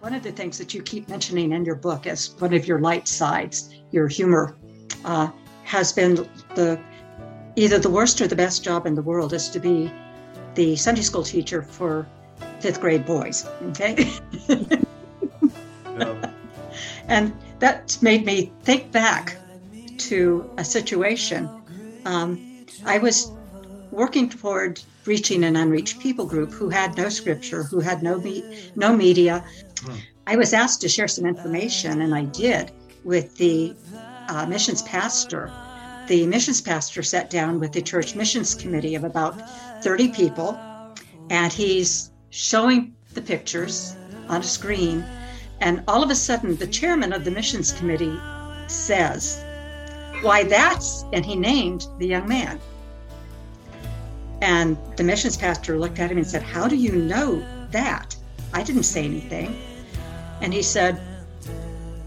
One of the things that you keep mentioning in your book as one of your light sides, your humor, uh, has been the either the worst or the best job in the world is to be the Sunday school teacher for fifth grade boys. Okay. And that made me think back to a situation. Um, I was working toward reaching an unreached people group who had no scripture, who had no me- no media. Hmm. I was asked to share some information, and I did with the uh, missions pastor. The missions pastor sat down with the church missions committee of about 30 people, and he's showing the pictures on a screen and all of a sudden, the chairman of the missions committee says, Why, that's, and he named the young man. And the missions pastor looked at him and said, How do you know that? I didn't say anything. And he said,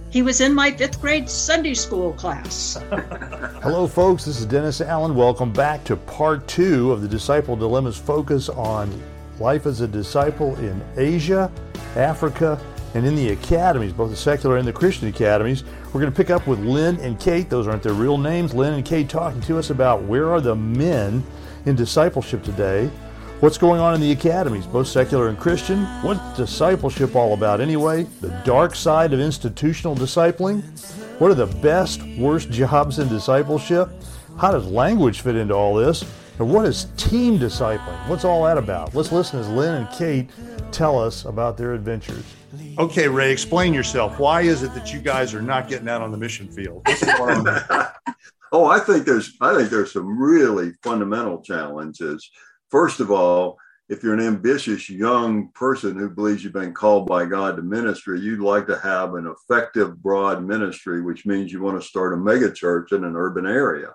he was in my fifth grade Sunday school class. Hello, folks. This is Dennis Allen. Welcome back to part two of the Disciple Dilemma's focus on life as a disciple in Asia, Africa, and in the academies, both the secular and the Christian academies. We're going to pick up with Lynn and Kate. Those aren't their real names. Lynn and Kate talking to us about where are the men in discipleship today. What's going on in the academies, both secular and Christian? What's discipleship all about anyway? The dark side of institutional discipling? What are the best, worst jobs in discipleship? How does language fit into all this? And what is team discipling? What's all that about? Let's listen as Lynn and Kate tell us about their adventures. Okay, Ray, explain yourself. Why is it that you guys are not getting out on the mission field? oh, I think there's I think there's some really fundamental challenges. First of all, if you're an ambitious young person who believes you've been called by God to ministry, you'd like to have an effective, broad ministry, which means you want to start a megachurch in an urban area.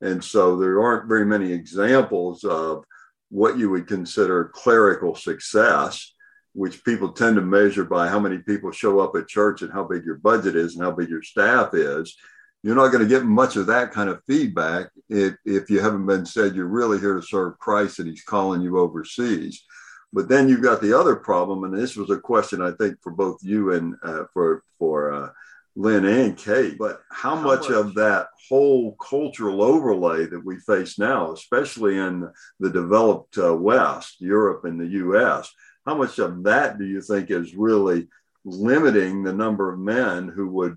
And so there aren't very many examples of what you would consider clerical success which people tend to measure by how many people show up at church and how big your budget is and how big your staff is. You're not going to get much of that kind of feedback if, if you haven't been said you're really here to serve Christ and he's calling you overseas. But then you've got the other problem, and this was a question I think for both you and uh, for for uh, Lynn and Kate. But how, how much, much, of that whole cultural overlay that we face now, especially in the developed uh, West, Europe and the U.S., how much of that do you think is really limiting the number of men who would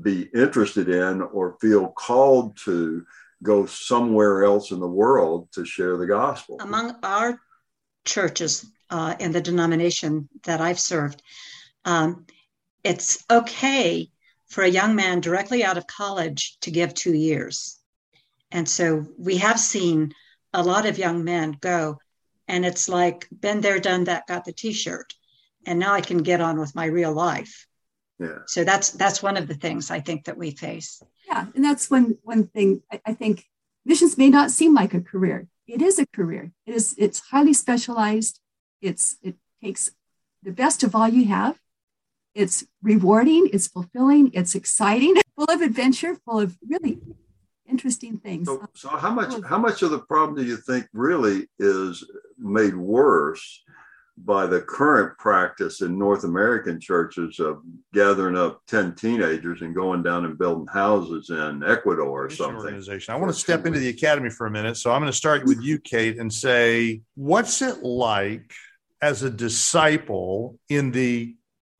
be interested in or feel called to go somewhere else in the world to share the gospel? Among our churches uh, in the denomination that I've served, um, it's okay for a young man directly out of college to give two years. And so we have seen a lot of young men go and it's like been there done that got the t-shirt and now i can get on with my real life. Yeah. So that's that's one of the things i think that we face. Yeah and that's one one thing I, I think missions may not seem like a career. It is a career. It is it's highly specialized. It's it takes the best of all you have it's rewarding it's fulfilling it's exciting full of adventure full of really interesting things. So, um, so how much oh, how much of the problem do you think really is made worse by the current practice in North American churches of gathering up 10 teenagers and going down and building houses in Ecuador or something. Organization. I want to step into the academy for a minute. So I'm going to start with you, Kate, and say, what's it like as a disciple in the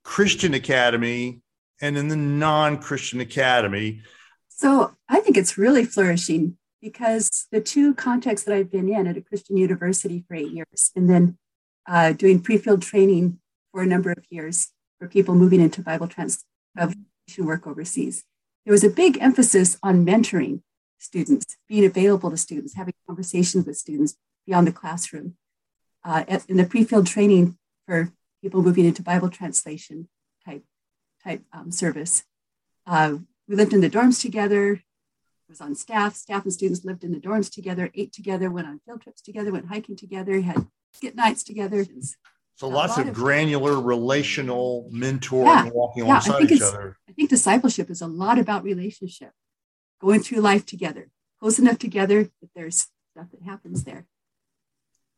Christian academy and in the non Christian academy? So I think it's really flourishing because the two contexts that I've been in at a Christian university for eight years and then uh, doing pre-field training for a number of years for people moving into Bible translation work overseas. There was a big emphasis on mentoring students, being available to students, having conversations with students beyond the classroom. Uh, in the pre-field training for people moving into Bible translation type type um, service, uh, we lived in the dorms together. Was on staff. Staff and students lived in the dorms together, ate together, went on field trips together, went hiking together, had skit nights together. So lots of, of, granular relational mentoring, yeah, walking yeah, alongside each other. I think discipleship is a lot about relationship, going through life together, close enough together that there's stuff that happens there.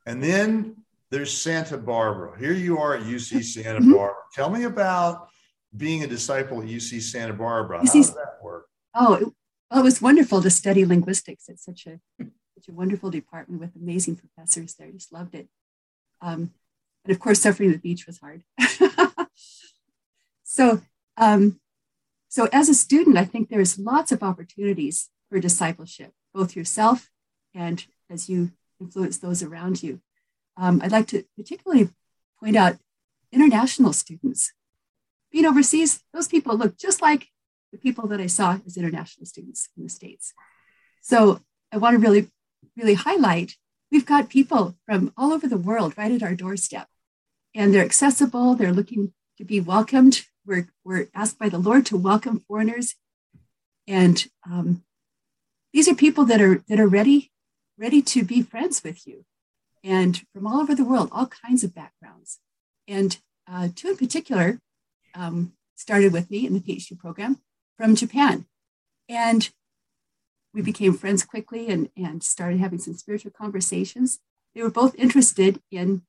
And then there's Santa Barbara. Here you are at UC Santa Mhm. Barbara. Tell me about being a disciple at UC Santa Barbara. How does that work? Oh, it, well, it was wonderful to study linguistics. It's such a such a wonderful department with amazing professors there. I just loved it. Um, and of course, suffering the beach was hard. so, um, so as a student, I think there's lots of opportunities for discipleship, both yourself and as you influence those around you. Um, I'd like to particularly point out international students. Being overseas, those people look just like the people that I saw as international students in the States. So I want to really, really highlight we've got people from all over the world right at our doorstep, and they're accessible, they're looking to be welcomed. We're, we're asked by the Lord to welcome foreigners. And um, these are people that are that are ready, ready to be friends with you. And from all over the world, all kinds of backgrounds. And uh, two in particular um, started with me in the PhD program from Japan. And we became friends quickly and, and started having some spiritual conversations. They were both interested in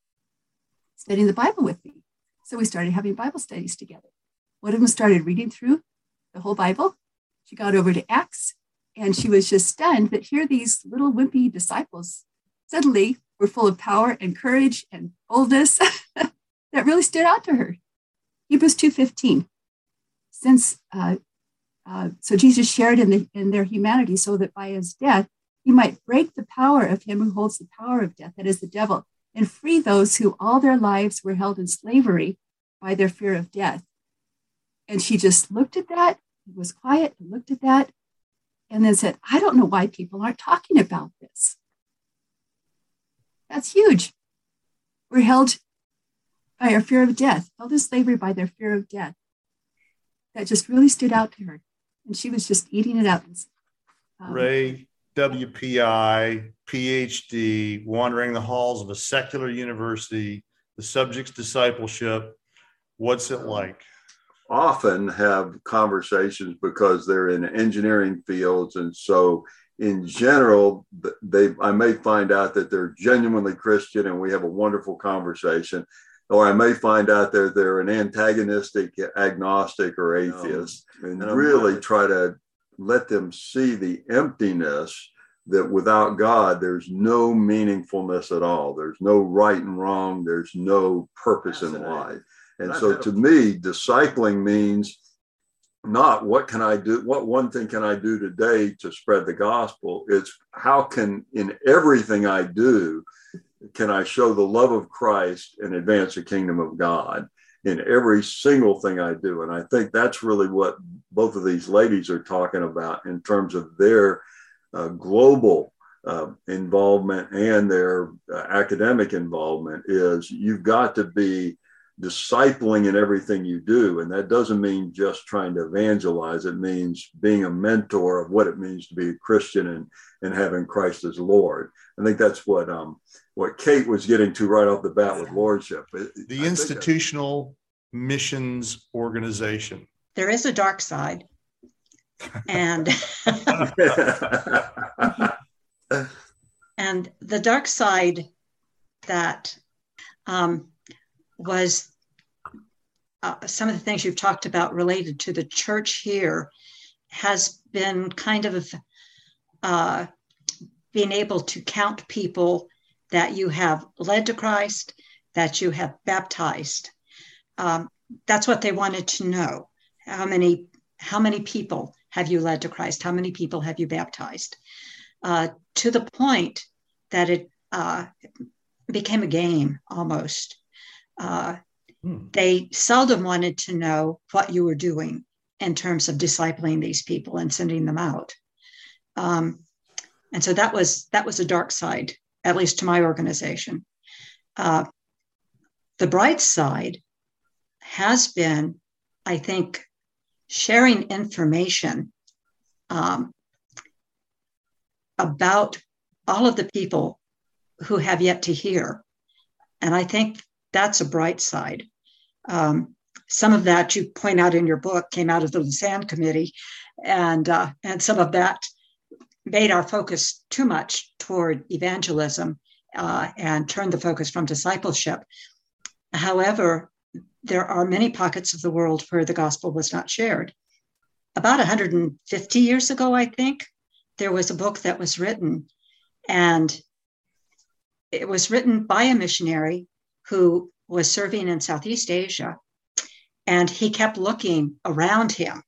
studying the Bible with me. So we started having Bible studies together. One of them started reading through the whole Bible. She got over to Acts and she was just stunned that here these little wimpy disciples suddenly were full of power and courage and boldness that really stood out to her. Hebrews 2.15. Since uh, uh, so Jesus shared in, the, in their humanity so that by his death, he might break the power of him who holds the power of death, that is the devil, and free those who all their lives were held in slavery by their fear of death. And she just looked at that, was quiet, and looked at that, and then said, I don't know why people aren't talking about this. That's huge. We're held by our fear of death, held in slavery by their fear of death. That just really stood out to her and she was just eating it up. Um, Ray, WPI, PhD, wandering the halls of a secular university, the subject's discipleship. What's it like? Often have conversations because they're in engineering fields. And so, in general, they I may find out that they're genuinely Christian and we have a wonderful conversation or I may find out that they're an antagonistic agnostic or atheist, and, and really try to let them see the emptiness that without God, there's no meaningfulness at all. There's no right and wrong. There's no purpose in life. And so to me, discipling means not what can I do, what one thing can I do today to spread the gospel? It's how can in everything I do, can I show the love of Christ and advance the kingdom of God in every single thing I do? And I think that's really what both of these ladies are talking about in terms of their uh, global uh, involvement and their uh, academic involvement is you've got to be discipling in everything you do. And that doesn't mean just trying to evangelize. It means being a mentor of what it means to be a Christian and, and having Christ as Lord. I think that's what um, what Kate was getting to right off the bat with lordship. The I institutional missions organization. There is a dark side. And and the dark side that um, was uh, some of the things you've talked about related to the church here has been kind of uh, being able to count people that you have led to Christ, that you have baptized. Um, that's what they wanted to know. How many how many people have you led to Christ? How many people have you baptized? Uh, to the point that it uh, became a game almost. Uh, hmm. They seldom wanted to know what you were doing in terms of discipling these people and sending them out. Um, and so that was that was a dark side, at least to my organization. Uh, the bright side has been, I think, sharing information um, about all of the people who have yet to hear. And I think that's a bright side. Um, some of that you point out in your book came out of the Lausanne Committee, and uh, and some of that made our focus too much toward evangelism uh, and turned the focus from discipleship. However, there are many pockets of the world where the gospel was not shared. About 150 years ago, I think, there was a book that was written, and it was written by a missionary who was serving in Southeast Asia. And he kept looking around him.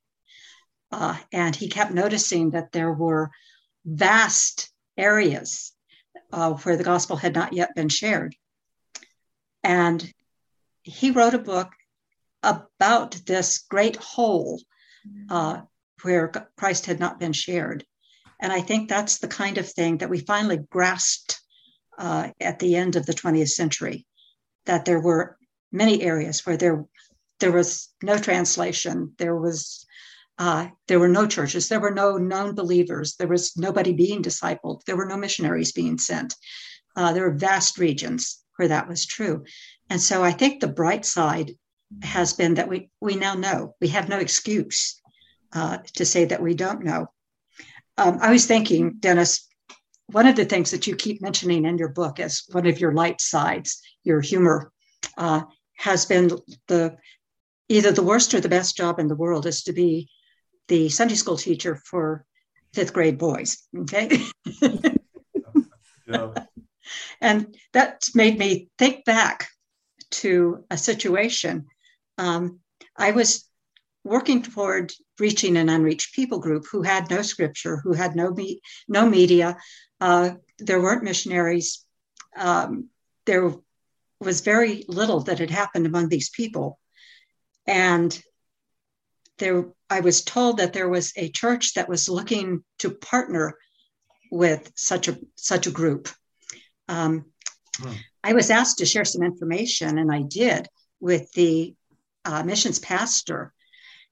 Uh, and he kept noticing that there were vast areas uh, where the gospel had not yet been shared. And he wrote a book about this great hole uh, where Christ had not been shared. And I think that's the kind of thing that we finally grasped uh, at the end of the 20th century, that there were many areas where there there was no translation, there was uh, there were no churches, there were no known believers, there was nobody being discipled, there were no missionaries being sent. Uh, there were vast regions where that was true. And so I think the bright side has been that we, we now know. We have no excuse uh, to say that we don't know. Um, I was thinking, Dennis, one of the things that you keep mentioning in your book as one of your light sides, your humor, uh, has been the either the worst or the best job in the world is to be the Sunday school teacher for fifth grade boys. Okay. yeah. And that made me think back to a situation. Um, I was working toward reaching an unreached people group who had no scripture, who had no me- no media. Uh, there weren't missionaries. Um, there was very little that had happened among these people, and there I was told that there was a church that was looking to partner with such a such a group. Um, hmm. I was asked to share some information, and I did with the uh, missions pastor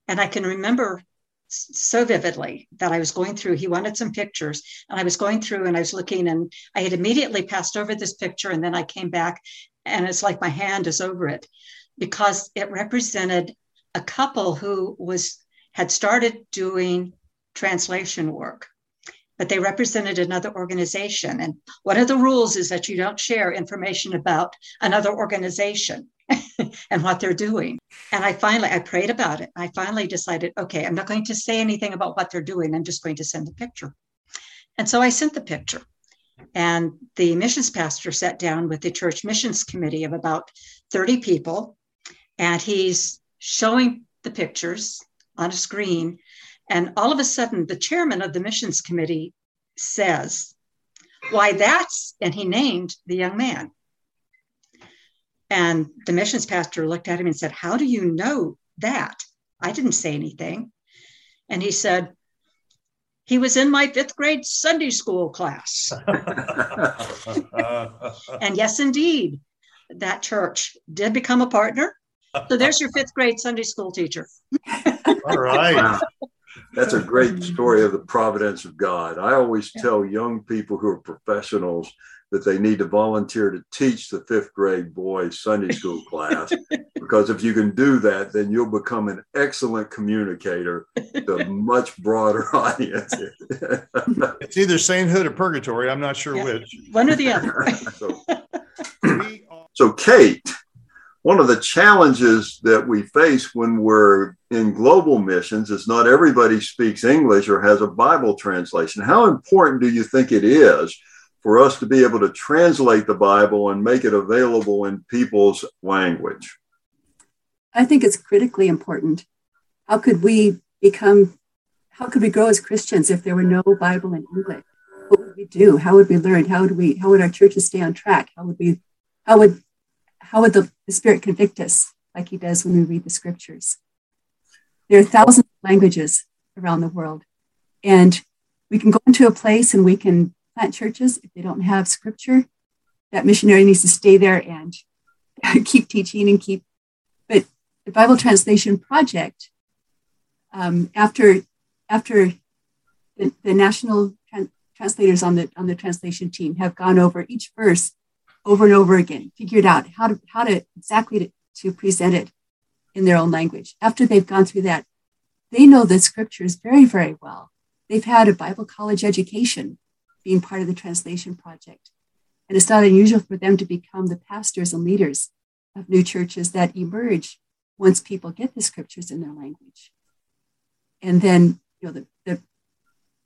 and I can remember so vividly that I was going through, he wanted some pictures, and I was going through and I was looking, and I had immediately passed over this picture, and then I came back, and it's like my hand is over it because it represented a couple who was had started doing translation work but they represented another organization. And one of the rules is that you don't share information about another organization and what they're doing. And I finally, I prayed about it. I finally decided, okay, I'm not going to say anything about what they're doing. I'm just going to send a picture. And so I sent the picture. And the missions pastor sat down with the church missions committee of about 30 people. And he's showing the pictures on a screen. And all of a sudden, the chairman of the missions committee says, Why, that's, and he named the young man. And the missions pastor looked at him and said, How do you know that? I didn't say anything. And he said, He was in my fifth grade Sunday school class. and yes, indeed, that church did become a partner. So there's your fifth grade Sunday school teacher. All right. Wow. That's a great story of the providence of God. I always tell young people who are professionals that they need to volunteer to teach the fifth grade boys Sunday school class. because if you can do that, then you'll become an excellent communicator to a much broader audience. it's either sainthood or purgatory. I'm not sure yeah. which. One or the other. so, so, Kate, one of the challenges that we face when we're in global missions is not everybody speaks English or has a Bible translation. How important do you think it is? For us to be able to translate the Bible and make it available in people's language? I think it's critically important. How could we become, how could we grow as Christians if there were no Bible in English? What would we do? How would we learn? How would we, how would our churches stay on track? How would we, how would, how would the, the Spirit convict us like he does when we read the scriptures? There are thousands of languages around the world. And we can go into a place and we can plant churches if they don't have scripture. That missionary needs to stay there and keep teaching and keep. But the Bible Translation Project, um, after after the, the national translators on the on the translation team have gone over each verse over and over again, figured out how to how to exactly to, to present it in their own language. After they've gone through that, they know the scriptures very very well. They've had a Bible college education being part of the translation project. And it's not unusual for them to become the pastors and leaders of new churches that emerge once people get the scriptures in their language. And then, you know, the, the,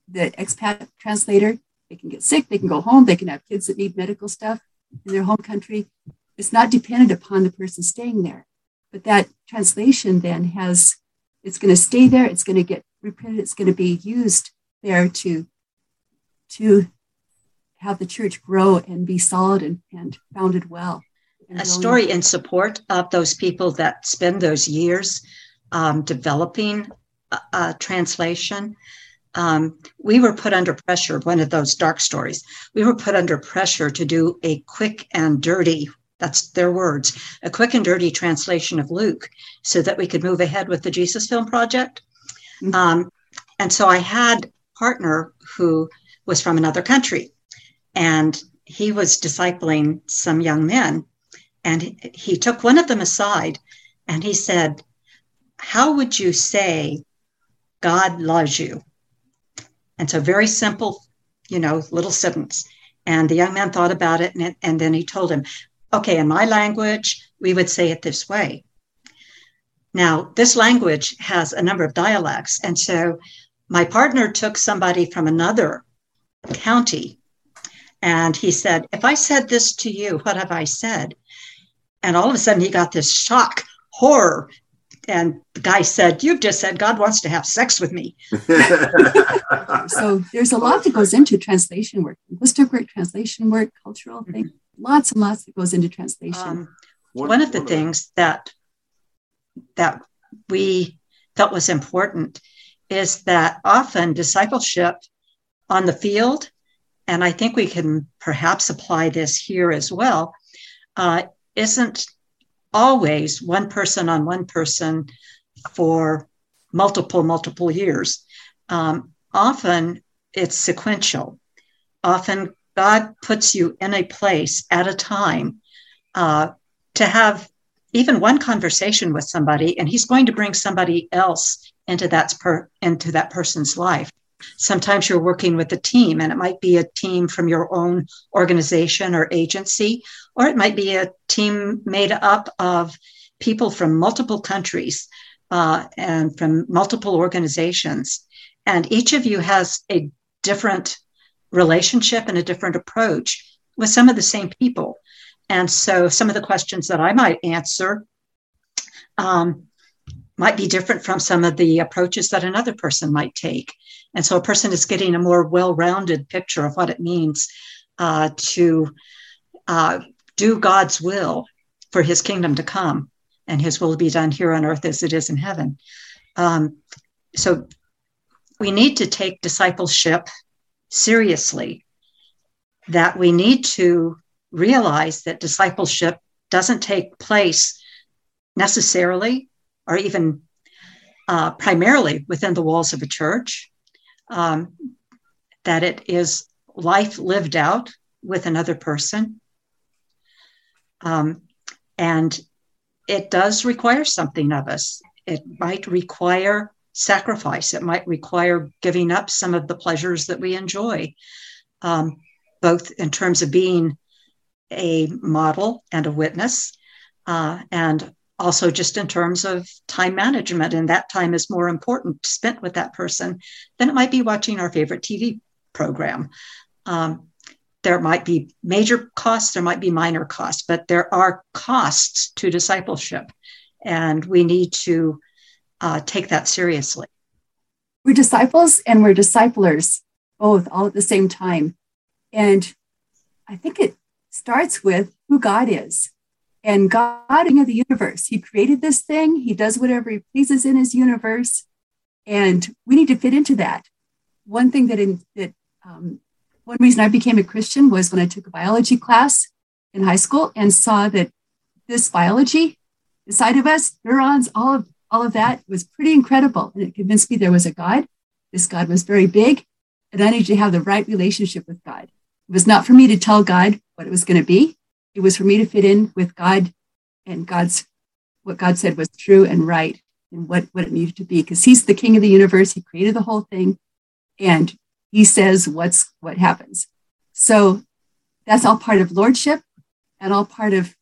the expat translator, they can get sick, they can go home, they can have kids that need medical stuff in their home country. It's not dependent upon the person staying there. But that translation then has, it's going to stay there, it's going to get reprinted, it's going to be used there to, to have the church grow and be solid and, and founded well. A story in support of those people that spend those years um, developing a, a translation. Um, we were put under pressure, one of those dark stories. We were put under pressure to do a quick and dirty, that's their words, a quick and dirty translation of Luke so that we could move ahead with the Jesus Film Project. Mm-hmm. Um, and so I had a partner who was from another country and he was discipling some young men and he took one of them aside and he said, How would you say God loves you? And so, very simple, you know, little sentence. And the young man thought about it and, and then he told him, Okay, in my language, we would say it this way. Now, this language has a number of dialects. And so, my partner took somebody from another county and he said, If I said this to you, what have I said? And all of a sudden he got this shock, horror. And the guy said, You've just said God wants to have sex with me. so there's a lot that goes into translation work, linguistic work, translation work, cultural mm-hmm. things, lots and lots that goes into translation. Um, one of the things that that we felt was important is that often discipleship on the field, and I think we can perhaps apply this here as well, uh, isn't always one person on one person for multiple, multiple years. Um, often it's sequential. Often God puts you in a place at a time uh, to have even one conversation with somebody, and He's going to bring somebody else into that per, into that person's life. Sometimes you're working with a team, and it might be a team from your own organization or agency, or it might be a team made up of people from multiple countries uh, and from multiple organizations. And each of you has a different relationship and a different approach with some of the same people. And so some of the questions that I might answer um, might be different from some of the approaches that another person might take. And so a person is getting a more well rounded picture of what it means uh, to uh, do God's will for his kingdom to come and his will be done here on earth as it is in heaven. Um, so we need to take discipleship seriously, that we need to realize that discipleship doesn't take place necessarily or even uh, primarily within the walls of a church, um, that it is life lived out with another person. Um, and it does require something of us. It might require sacrifice, it might require giving up some of the pleasures that we enjoy, um, both in terms of being a model and a witness, uh, and also just in terms of time management and that time is more important spent with that person than it might be watching our favorite tv program. Um, there might be major costs there might be minor costs but there are costs to discipleship and we need to uh, take that seriously. We're disciples and we're disciplers both all at the same time. And i think it starts with who god is and God of the universe. He created this thing. He does whatever he pleases in his universe. And we need to fit into that. One thing that, in, that um, one reason I became a Christian was when I took a biology class in high school and saw that this biology, the side of us, neurons, all of all of that was pretty incredible. And it convinced me there was a God. This God was very big, and I needed to have the right relationship with God. It was not for me to tell God what it was going to be. It was for me to fit in with God and God's what God said was true and right and what, what it needed to be because he's the king of the universe. He created the whole thing and he says what's what happens. So that's all part of lordship and all part of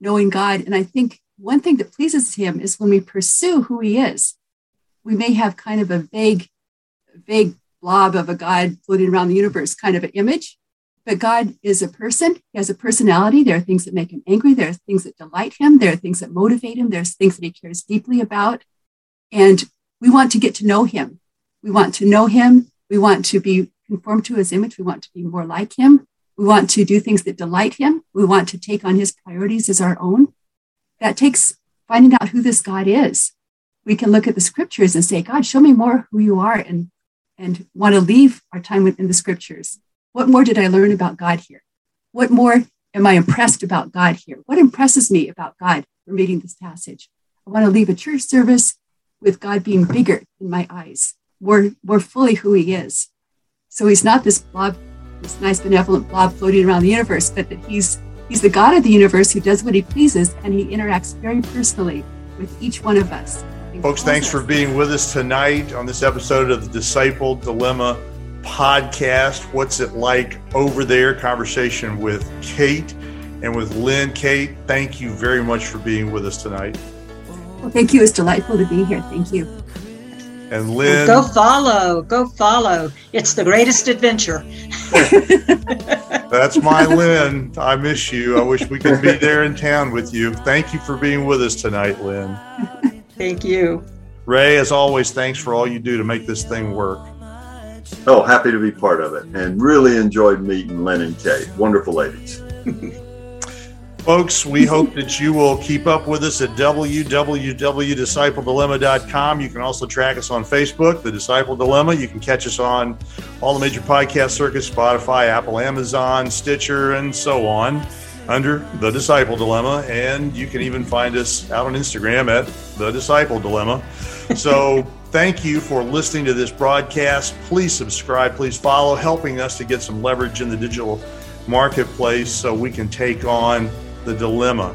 knowing God. And I think one thing that pleases him is when we pursue who he is. We may have kind of a vague, vague blob of a God floating around the universe kind of an image, but God is a person. He has a personality. There are things that make him angry. There are things that delight him. There are things that motivate him. There's things that he cares deeply about. And we want to get to know him. We want to know him. We want to be conformed to his image. We want to be more like him. We want to do things that delight him. We want to take on his priorities as our own. That takes finding out who this God is. We can look at the scriptures and say, God, show me more who you are and, and want to leave our time within the scriptures. What more did I learn about God here? What more am I impressed about God here? What impresses me about God from reading this passage? I want to leave a church service with God being bigger in my eyes, more, more fully who he is. So he's not this blob, this nice benevolent blob floating around the universe, but that he's he's the God of the universe who does what he pleases and he interacts very personally with each one of us. Folks, thanks us. for being with us tonight on this episode of the Disciple Dilemma podcast. What's it like over there? Conversation with Kate and with Lynn. Kate, thank you very much for being with us tonight. Well, thank you. It's delightful to be here. Thank you. And Lynn. Go follow. Go follow. It's the greatest adventure. That's my Lynn. I miss you. I wish we could be there in town with you. Thank you for being with us tonight, Lynn. Thank you. Ray, as always, thanks for all you do to make this thing work. Oh, happy to be part of it and really enjoyed meeting Lynn and Kay. Wonderful ladies. Folks, we hope that you will keep up with us at www.discipledilemma.com. You can also track us on Facebook, The Disciple Dilemma. You can catch us on all the major podcast circuits Spotify, Apple, Amazon, Stitcher, and so on under The Disciple Dilemma. And you can even find us out on Instagram at The Disciple Dilemma. So, thank you for listening to this broadcast. Please subscribe, please follow, helping us to get some leverage in the digital marketplace so we can take on the dilemma.